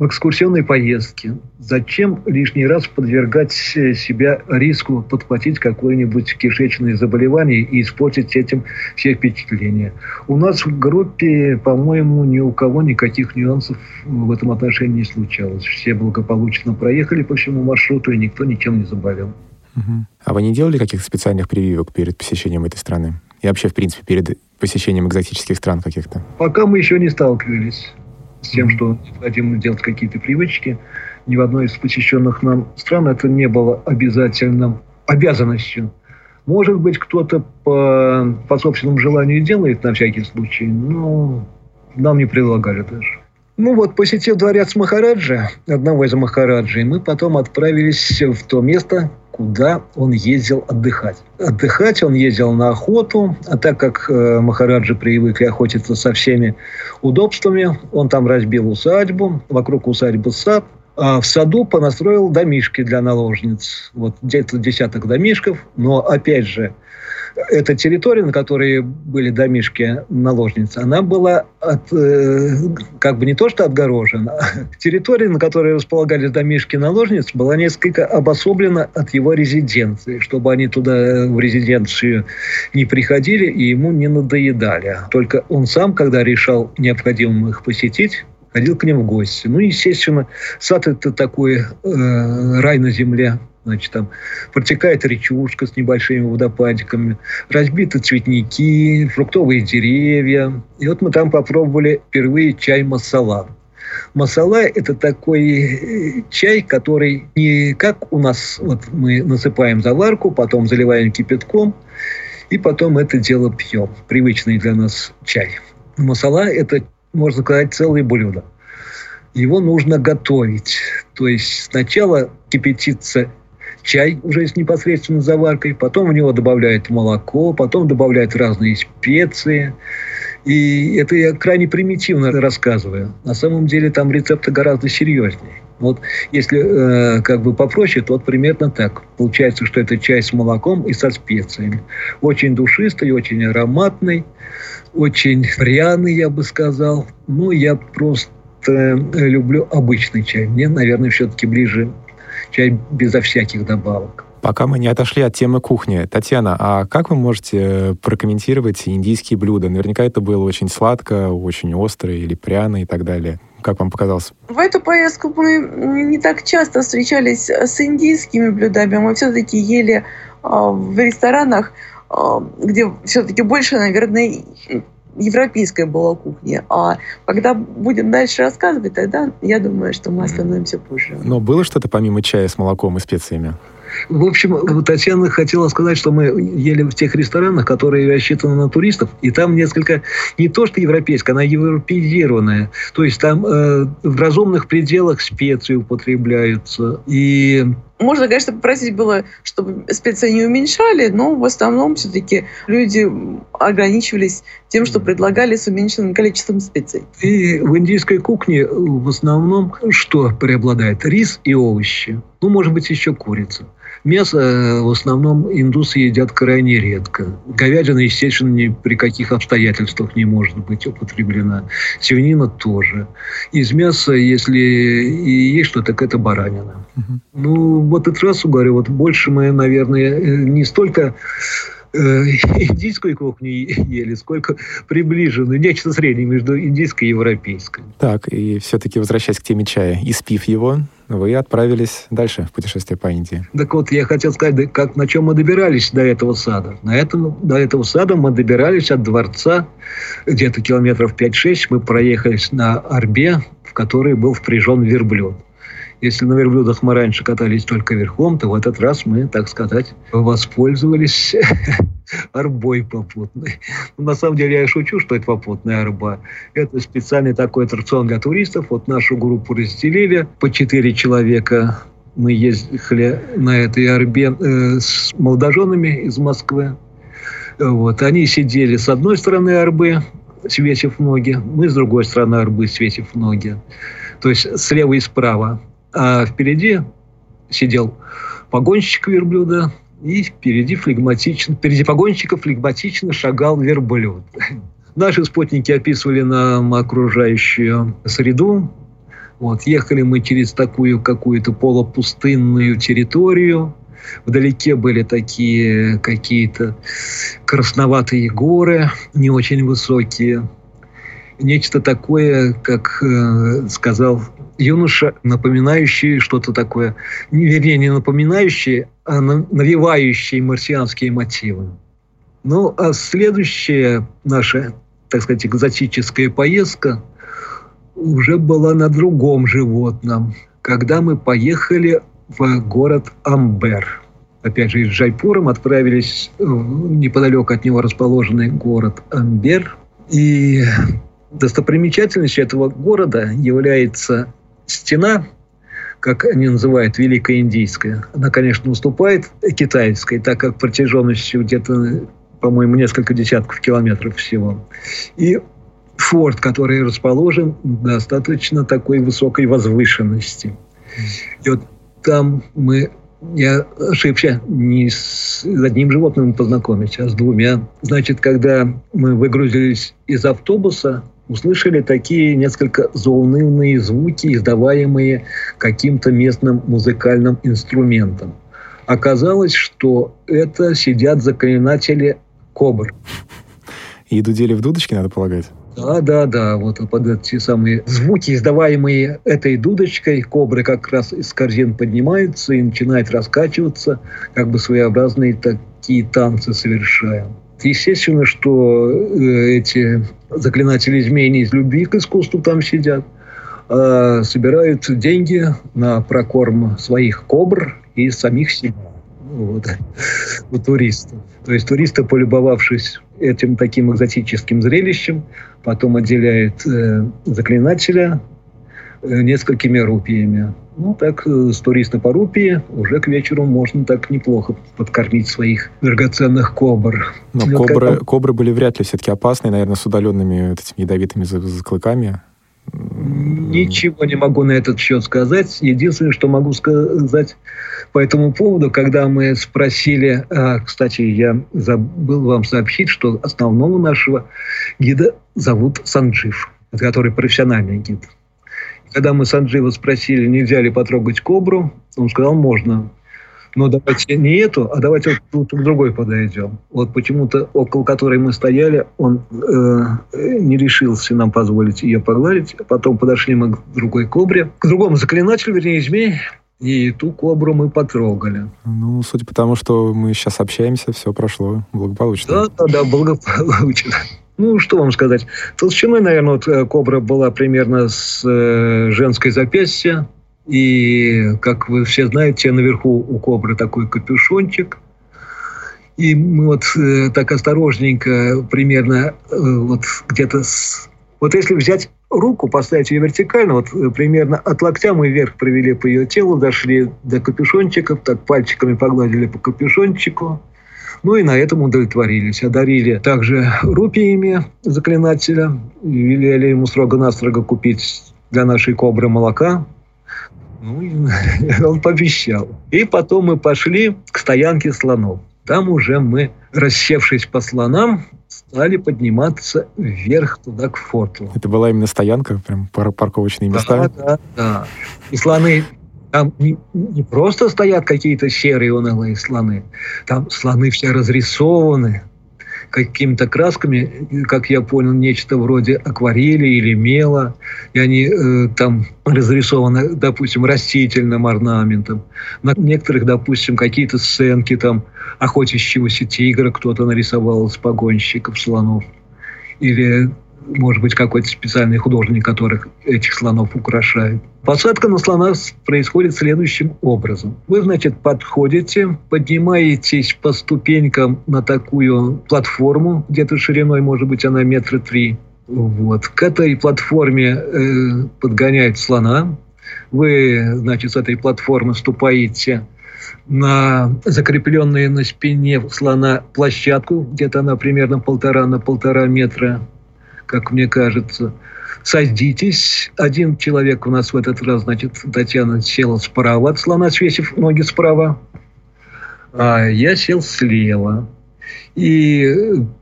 в экскурсионной поездке. Зачем лишний раз подвергать себя риску подхватить какое-нибудь кишечное заболевание и испортить этим все впечатления? У нас в группе, по-моему, ни у кого никаких нюансов в этом отношении не случалось. Все благополучно проехали по всему маршруту, и никто ничем не заболел. А вы не делали каких-то специальных прививок перед посещением этой страны? И вообще, в принципе, перед посещением экзотических стран каких-то? Пока мы еще не сталкивались с тем, что необходимо делать какие-то привычки. Ни в одной из посещенных нам стран это не было обязательным обязанностью. Может быть, кто-то по, по собственному желанию делает на всякий случай, но нам не предлагали даже. Ну вот, посетив дворец Махараджа, одного из Махараджей, мы потом отправились в то место, куда он ездил отдыхать. Отдыхать он ездил на охоту, а так как э, Махараджи привыкли охотиться со всеми удобствами, он там разбил усадьбу, вокруг усадьбы сад, в саду понастроил домишки для наложниц. Вот где-то десяток домишков, но опять же, эта территория, на которой были домишки наложниц, она была от, э, как бы не то что отгорожена, а территория, на которой располагались домишки наложниц, была несколько обособлена от его резиденции, чтобы они туда в резиденцию не приходили и ему не надоедали. Только он сам, когда решал необходимым их посетить, ходил к ним в гости. Ну, естественно, сад это такой э, рай на земле. Значит, там протекает речушка с небольшими водопадиками, разбиты цветники, фруктовые деревья. И вот мы там попробовали впервые чай масала. Масала – это такой э, чай, который не как у нас, вот мы насыпаем заварку, потом заливаем кипятком, и потом это дело пьем. Привычный для нас чай. Масала – это можно сказать, целое блюдо. Его нужно готовить. То есть сначала кипятится чай уже с непосредственно заваркой, потом в него добавляют молоко, потом добавляют разные специи. И это я крайне примитивно рассказываю. На самом деле там рецепты гораздо серьезнее. Вот если э, как бы попроще, то вот примерно так. Получается, что это чай с молоком и со специями. Очень душистый, очень ароматный очень пряный, я бы сказал. Ну, я просто э, люблю обычный чай. Мне, наверное, все-таки ближе чай безо всяких добавок. Пока мы не отошли от темы кухни. Татьяна, а как вы можете прокомментировать индийские блюда? Наверняка это было очень сладко, очень острое или пряно и так далее. Как вам показалось? В эту поездку мы не так часто встречались с индийскими блюдами. Мы все-таки ели а, в ресторанах где все-таки больше, наверное, европейская была кухня. А когда будем дальше рассказывать, тогда я думаю, что мы остановимся позже. Но было что-то помимо чая с молоком и специями? В общем, Татьяна хотела сказать, что мы ели в тех ресторанах, которые рассчитаны на туристов, и там несколько не то что европейская, она европеизированная. То есть там э, в разумных пределах специи употребляются. И можно, конечно, попросить было, чтобы специи не уменьшали, но в основном все-таки люди ограничивались тем, что предлагали с уменьшенным количеством специй. И в индийской кухне в основном что преобладает? Рис и овощи. Ну, может быть, еще курица. Мясо э, в основном индусы едят крайне редко. Говядина, естественно, ни при каких обстоятельствах не может быть употреблена. Свинина тоже. Из мяса, если и есть что, так это баранина. Угу. Ну, вот этот раз, говорю, вот больше мы, наверное, э, не столько э, <laughs> индийскую кухню ели, сколько приближенную, нечто среднее между индийской и европейской. Так, и все-таки возвращаясь к теме чая, испив его, вы отправились дальше в путешествие по Индии. Так вот, я хотел сказать, как, на чем мы добирались до этого сада. На этом, до этого сада мы добирались от дворца где-то километров 5-6. Мы проехались на Арбе, в который был впряжен верблюд. Если на верблюдах мы раньше катались только верхом, то в этот раз мы, так сказать, воспользовались <laughs> арбой попутной. Ну, на самом деле я шучу, что это попутная арба. Это специальный такой аттракцион для туристов. Вот нашу группу разделили по четыре человека. Мы ездили на этой арбе э, с молодоженами из Москвы. Вот. Они сидели с одной стороны арбы, свесив ноги, мы с другой стороны арбы, свесив ноги. То есть слева и справа а впереди сидел погонщик верблюда, и впереди флегматично, впереди погонщика флегматично шагал верблюд. <laughs> Наши спутники описывали нам окружающую среду. Вот, ехали мы через такую какую-то полупустынную территорию. Вдалеке были такие какие-то красноватые горы, не очень высокие. Нечто такое, как э, сказал юноша, напоминающий что-то такое, вернее, не напоминающий, а навевающий марсианские мотивы. Ну, а следующая наша, так сказать, экзотическая поездка уже была на другом животном, когда мы поехали в город Амбер. Опять же, из Джайпуром отправились в неподалеку от него расположенный город Амбер. И достопримечательностью этого города является стена, как они называют, Великая Индийская, она, конечно, уступает китайской, так как протяженностью где-то, по-моему, несколько десятков километров всего. И форт, который расположен достаточно такой высокой возвышенности. И вот там мы я ошибся, не с одним животным познакомиться, а с двумя. Значит, когда мы выгрузились из автобуса, услышали такие несколько заунывные звуки, издаваемые каким-то местным музыкальным инструментом. Оказалось, что это сидят заклинатели кобр. И дудели в дудочке, надо полагать? Да, да, да, вот под эти самые звуки, издаваемые этой дудочкой, кобры как раз из корзин поднимаются и начинают раскачиваться, как бы своеобразные такие танцы совершая. Естественно, что э, эти заклинатели змей не из любви к искусству там сидят, а собирают деньги на прокорм своих кобр и самих себя вот, у туристов. То есть туристы, полюбовавшись этим таким экзотическим зрелищем, потом отделяют э, заклинателя э, несколькими рупиями. Ну, так, э, с туриста по рупии уже к вечеру можно так неплохо подкормить своих драгоценных кобр. Но вот кобры, как... кобры были вряд ли все-таки опасные, наверное, с удаленными вот этими ядовитыми заклыками. Ничего не могу на этот счет сказать. Единственное, что могу сказать по этому поводу, когда мы спросили, а, кстати, я забыл вам сообщить, что основного нашего гида зовут Санджив, который профессиональный гид. Когда мы Санджива спросили, нельзя ли потрогать кобру, он сказал, можно но давайте не эту, а давайте вот тут к другой подойдем. Вот почему-то около которой мы стояли, он э, не решился нам позволить ее погладить. Потом подошли мы к другой кобре, к другому заклинателю, вернее, змей, и ту кобру мы потрогали. Ну, судя по тому, что мы сейчас общаемся, все прошло благополучно. Да, да, да, благополучно. Ну, что вам сказать. Толщиной, наверное, вот э, кобра была примерно с э, женской запястья. И, как вы все знаете, наверху у кобры такой капюшончик. И мы вот э, так осторожненько, примерно э, вот где-то с... Вот если взять руку, поставить ее вертикально, вот э, примерно от локтя мы вверх провели по ее телу, дошли до капюшончиков, так пальчиками погладили по капюшончику. Ну и на этом удовлетворились. Одарили также рупиями заклинателя. Велели ему строго-настрого купить для нашей кобры молока, ну, <laughs> он пообещал. И потом мы пошли к стоянке слонов. Там уже мы, рассевшись по слонам, стали подниматься вверх туда, к форту. Это была именно стоянка, прям пар парковочные места? Да, да, да. И слоны там не, просто стоят какие-то серые унылые слоны, там слоны все разрисованы, какими-то красками, как я понял, нечто вроде акварели или мела, и они э, там разрисованы, допустим, растительным орнаментом. На некоторых, допустим, какие-то сценки там охотящегося тигра кто-то нарисовал из погонщиков слонов. Или может быть, какой-то специальный художник, которых этих слонов украшает. Посадка на слона происходит следующим образом. Вы, значит, подходите, поднимаетесь по ступенькам на такую платформу, где-то шириной, может быть, она метра три. Вот. К этой платформе э, подгоняют слона. Вы, значит, с этой платформы ступаете на закрепленную на спине слона площадку, где-то она примерно полтора на полтора метра как мне кажется. Садитесь. Один человек у нас в этот раз, значит, Татьяна села справа от слона, свесив ноги справа. А я сел слева. И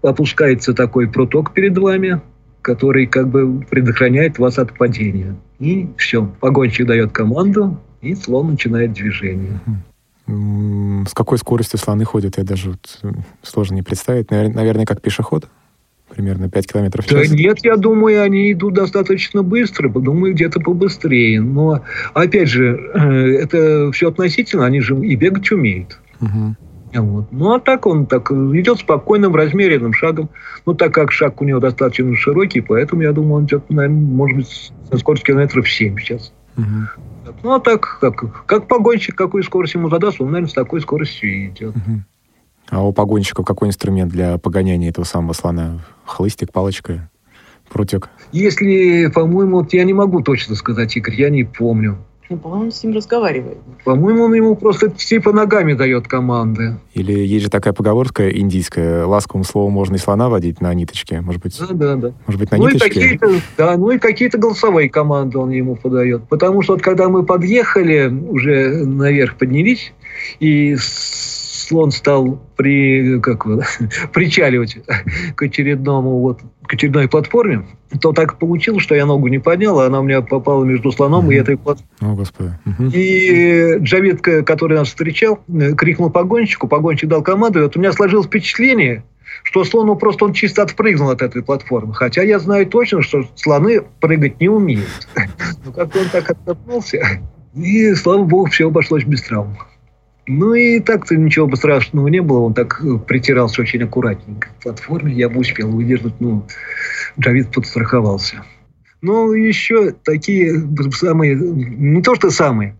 опускается такой пруток перед вами, который как бы предохраняет вас от падения. И все. Погонщик дает команду, и слон начинает движение. С какой скоростью слоны ходят, я даже вот сложно не представить. Наверное, как пешеход? Примерно 5 километров в час? Да нет, я думаю, они идут достаточно быстро, думаю, где-то побыстрее. Но, опять же, э, это все относительно, они же и бегать умеют. Угу. Вот. Ну, а так он так идет спокойным, размеренным шагом. Ну, так как шаг у него достаточно широкий, поэтому, я думаю, он идет, наверное, может быть, со скоростью километров 7 сейчас. Угу. Ну, а так, как, как погонщик, какую скорость ему задаст, он, наверное, с такой скоростью и идет. Угу. А у погонщиков какой инструмент для погоняния этого самого слона? Хлыстик, палочка, прутик? Если, по-моему, вот я не могу точно сказать, Игорь, я не помню. Ну, по-моему, с ним разговаривает. По-моему, он ему просто типа ногами дает команды. Или есть же такая поговорка индийская, ласковым словом можно и слона водить на ниточке, может быть? Да, да, да. Может быть, на ну ниточке? И да, ну и какие-то голосовые команды он ему подает. Потому что вот когда мы подъехали, уже наверх поднялись, и слон стал при, как, <laughs> причаливать к очередному вот к очередной платформе, то так получилось, что я ногу не поднял, а она у меня попала между слоном mm-hmm. и этой платформой. О, Господи. Mm-hmm. И Джавид, который нас встречал, крикнул погонщику, погонщик дал команду, и вот у меня сложилось впечатление, что слон, ну, просто он чисто отпрыгнул от этой платформы. Хотя я знаю точно, что слоны прыгать не умеют. <laughs> Но как-то он так оттолкнулся, и, слава богу, все обошлось без травм. Ну и так-то ничего бы страшного не было. Он так э, притирался очень аккуратненько к платформе. Я бы успел выдержать. Ну, Джавид подстраховался. Ну, еще такие самые, не то что самые,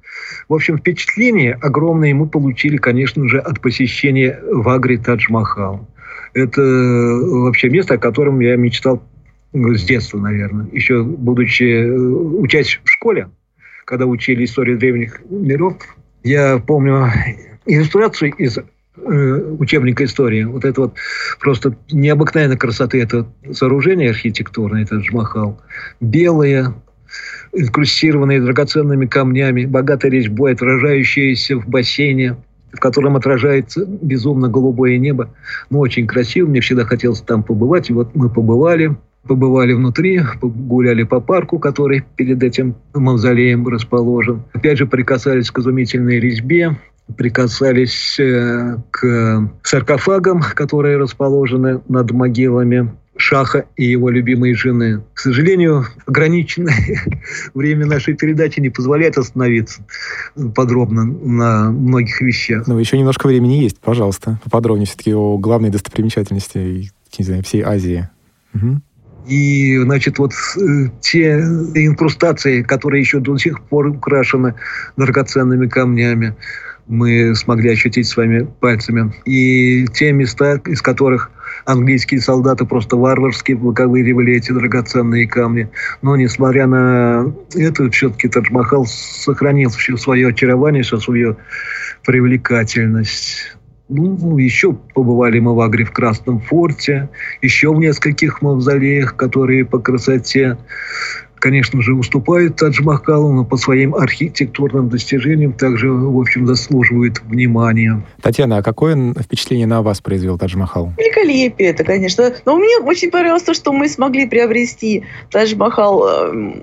в общем, впечатления огромные мы получили, конечно же, от посещения в Агре Тадж-Махал. Это э, вообще место, о котором я мечтал с детства, наверное. Еще будучи, э, учась в школе, когда учили историю древних миров, я помню иллюстрацию из э, учебника истории. Вот это вот просто необыкновенной красоты это сооружение архитектурное, это Джмахал. Белые, инкрустированные драгоценными камнями, богатой резьбой, отражающиеся в бассейне, в котором отражается безумно голубое небо. Ну, очень красиво, мне всегда хотелось там побывать. И вот мы побывали, побывали внутри, гуляли по парку, который перед этим мавзолеем расположен. Опять же, прикасались к изумительной резьбе, прикасались э, к саркофагам, которые расположены над могилами Шаха и его любимой жены. К сожалению, ограниченное <laughs> время нашей передачи не позволяет остановиться подробно на многих вещах. Но еще немножко времени есть, пожалуйста. Поподробнее все-таки о главной достопримечательности не знаю, всей Азии. Угу. И, значит, вот э, те инкрустации, которые еще до сих пор украшены драгоценными камнями, мы смогли ощутить своими пальцами. И те места, из которых английские солдаты просто варварски выковыривали эти драгоценные камни. Но, несмотря на это, все-таки Тадж-Махал сохранил все свое очарование, всю свою привлекательность. Ну, еще побывали мы в Агре в Красном форте, еще в нескольких мавзолеях, которые по красоте, конечно же, уступают Тадж-Махалу, но по своим архитектурным достижениям также, в общем, заслуживают внимания. Татьяна, а какое впечатление на вас произвел Тадж-Махал? Великолепие это, конечно. Но мне очень понравилось то, что мы смогли приобрести Тадж-Махал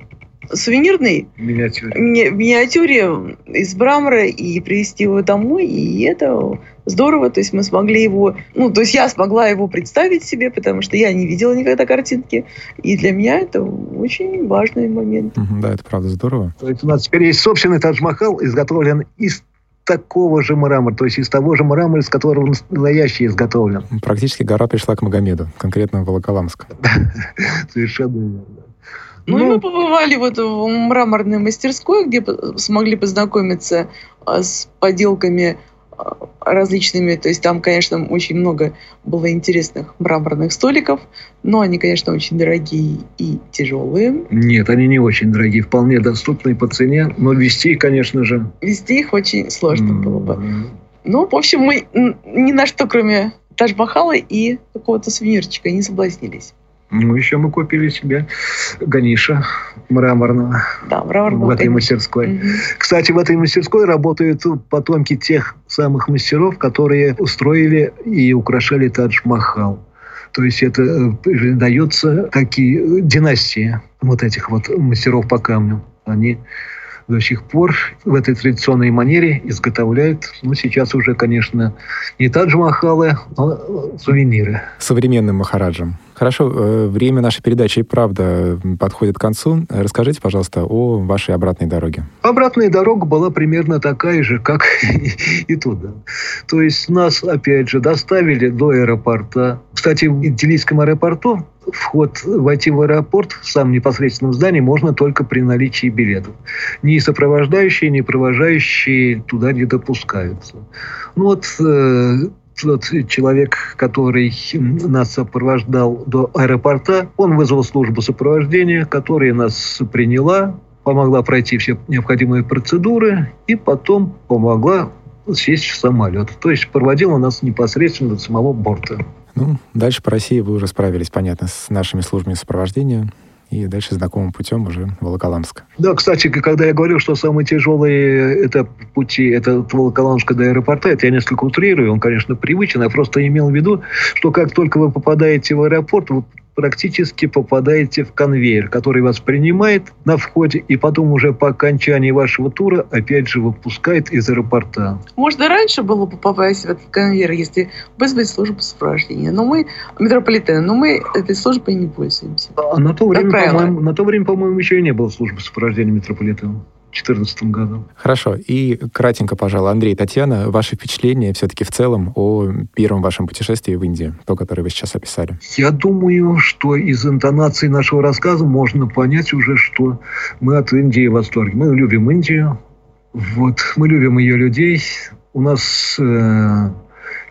сувенирный в миниатюре. Ми- миниатюре из мрамора и привезти его домой. И это здорово. То есть мы смогли его... Ну, то есть я смогла его представить себе, потому что я не видела никогда картинки. И для меня это очень важный момент. Угу, да, это правда здорово. То есть у нас теперь есть собственный Тадж-Махал, изготовлен из такого же мрамора, то есть из того же мрамора, из которого настоящий изготовлен. Практически гора пришла к Магомеду, конкретно в Волоколамск. <laughs> Совершенно верно. Ну, ну, и мы побывали вот в мраморной мастерской, где смогли познакомиться а, с поделками а, различными. То есть там, конечно, очень много было интересных мраморных столиков, но они, конечно, очень дорогие и тяжелые. Нет, они не очень дорогие, вполне доступные по цене, но вести их, конечно же... Вести их очень сложно mm-hmm. было бы. Ну, в общем, мы ни на что, кроме Тадж-Махала и какого-то сувенирчика не соблазнились. Ну, еще мы купили себе Ганиша мраморного да, мраморного в этой мастерской. Угу. Кстати, в этой мастерской работают потомки тех самых мастеров, которые устроили и украшали Тадж-Махал. То есть это э, передается такие династии вот этих вот мастеров по камню. Они до сих пор в этой традиционной манере изготовляют, ну, сейчас уже, конечно, не Тадж-Махалы, но сувениры. Современным Махараджам. Хорошо, э, время нашей передачи и правда подходит к концу. Расскажите, пожалуйста, о вашей обратной дороге. Обратная дорога была примерно такая же, как <laughs> и туда. То есть нас, опять же, доставили до аэропорта. Кстати, в Делийском аэропорту вход, войти в аэропорт в самом непосредственном здании можно только при наличии билетов. Ни сопровождающие, ни провожающие туда не допускаются. Ну вот э, человек, который нас сопровождал до аэропорта, он вызвал службу сопровождения, которая нас приняла, помогла пройти все необходимые процедуры и потом помогла сесть в самолет. То есть проводила нас непосредственно до самого борта. Ну, дальше по России вы уже справились, понятно, с нашими службами сопровождения и дальше знакомым путем уже Волоколамск. Да, кстати, когда я говорю, что самые тяжелые это пути, это от Волоколамска до аэропорта, это я несколько утрирую, он, конечно, привычен, я просто имел в виду, что как только вы попадаете в аэропорт, вы практически попадаете в конвейер, который вас принимает на входе и потом уже по окончании вашего тура опять же выпускает из аэропорта. Можно раньше было бы попасть в этот конвейер, если вызвать службу сопровождения. Но мы, метрополитен, но мы этой службой не пользуемся. А на то время, по-моему, на то время, по-моему, еще и не было службы сопровождения метрополитена. 2014 году. Хорошо. И кратенько, пожалуй, Андрей, Татьяна, ваши впечатления все-таки в целом о первом вашем путешествии в Индию, то, которое вы сейчас описали? Я думаю, что из интонации нашего рассказа можно понять уже, что мы от Индии в восторге. Мы любим Индию, вот, мы любим ее людей. У нас э,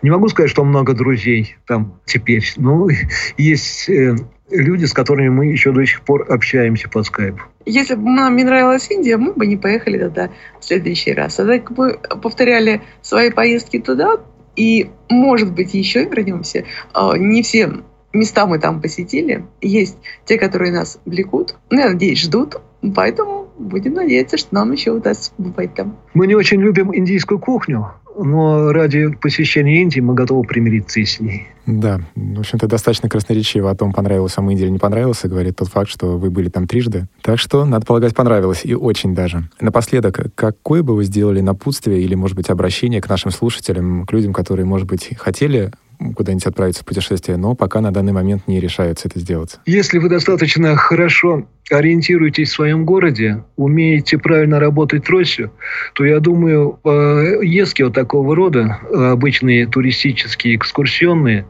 не могу сказать, что много друзей там теперь, но <laughs> есть э, люди, с которыми мы еще до сих пор общаемся по скайпу. Если бы нам не нравилась Индия, мы бы не поехали туда в следующий раз. А так мы повторяли свои поездки туда, и, может быть, еще вернемся. А, не все места мы там посетили. Есть те, которые нас влекут, ну, я надеюсь, ждут. Поэтому будем надеяться, что нам еще удастся побывать там. Мы не очень любим индийскую кухню, но ради посещения Индии мы готовы примириться с ней. Да, в общем-то, достаточно красноречиво о том, понравилось вам Индия или не понравился, говорит тот факт, что вы были там трижды. Так что, надо полагать, понравилось, и очень даже. Напоследок, какое бы вы сделали напутствие или, может быть, обращение к нашим слушателям, к людям, которые, может быть, хотели куда-нибудь отправиться в путешествие, но пока на данный момент не решаются это сделать. Если вы достаточно хорошо ориентируетесь в своем городе, умеете правильно работать тростью, то, я думаю, поездки вот такого рода, обычные туристические, экскурсионные,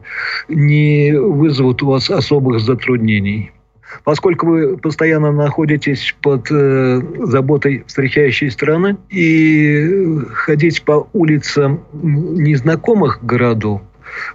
не вызовут у вас особых затруднений. Поскольку вы постоянно находитесь под э, заботой встречающей страны и ходить по улицам незнакомых городов,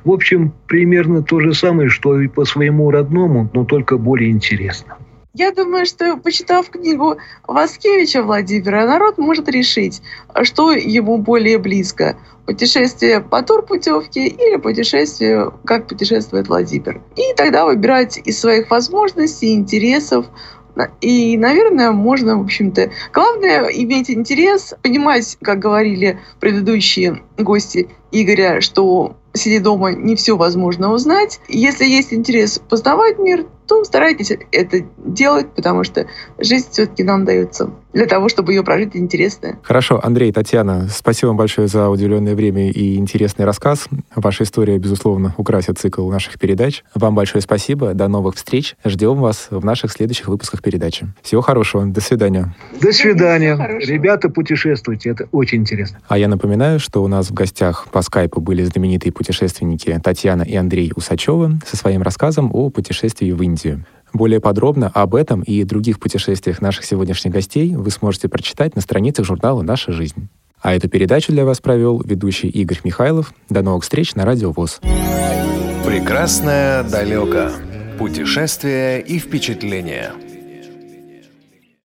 в общем, примерно то же самое, что и по своему родному, но только более интересно. Я думаю, что, почитав книгу Васкевича Владимира, народ может решить, что ему более близко. Путешествие по турпутевке или путешествие, как путешествует Владимир. И тогда выбирать из своих возможностей, интересов, и, наверное, можно, в общем-то... Главное иметь интерес, понимать, как говорили предыдущие гости Игоря, что сидя дома не все возможно узнать. Если есть интерес познавать мир, то старайтесь это делать, потому что жизнь все-таки нам дается для того, чтобы ее прожить интересно. Хорошо, Андрей, Татьяна, спасибо вам большое за уделенное время и интересный рассказ. Ваша история, безусловно, украсит цикл наших передач. Вам большое спасибо, до новых встреч. Ждем вас в наших следующих выпусках передачи. Всего хорошего, до свидания. До свидания. Ребята, путешествуйте, это очень интересно. А я напоминаю, что у нас в гостях по скайпу были знаменитые путешественники Татьяна и Андрей Усачевы со своим рассказом о путешествии в Индию. Более подробно об этом и других путешествиях наших сегодняшних гостей вы сможете прочитать на страницах журнала «Наша жизнь». А эту передачу для вас провел ведущий Игорь Михайлов. До новых встреч на Радио ВОЗ. Прекрасное далеко. Путешествия и впечатления.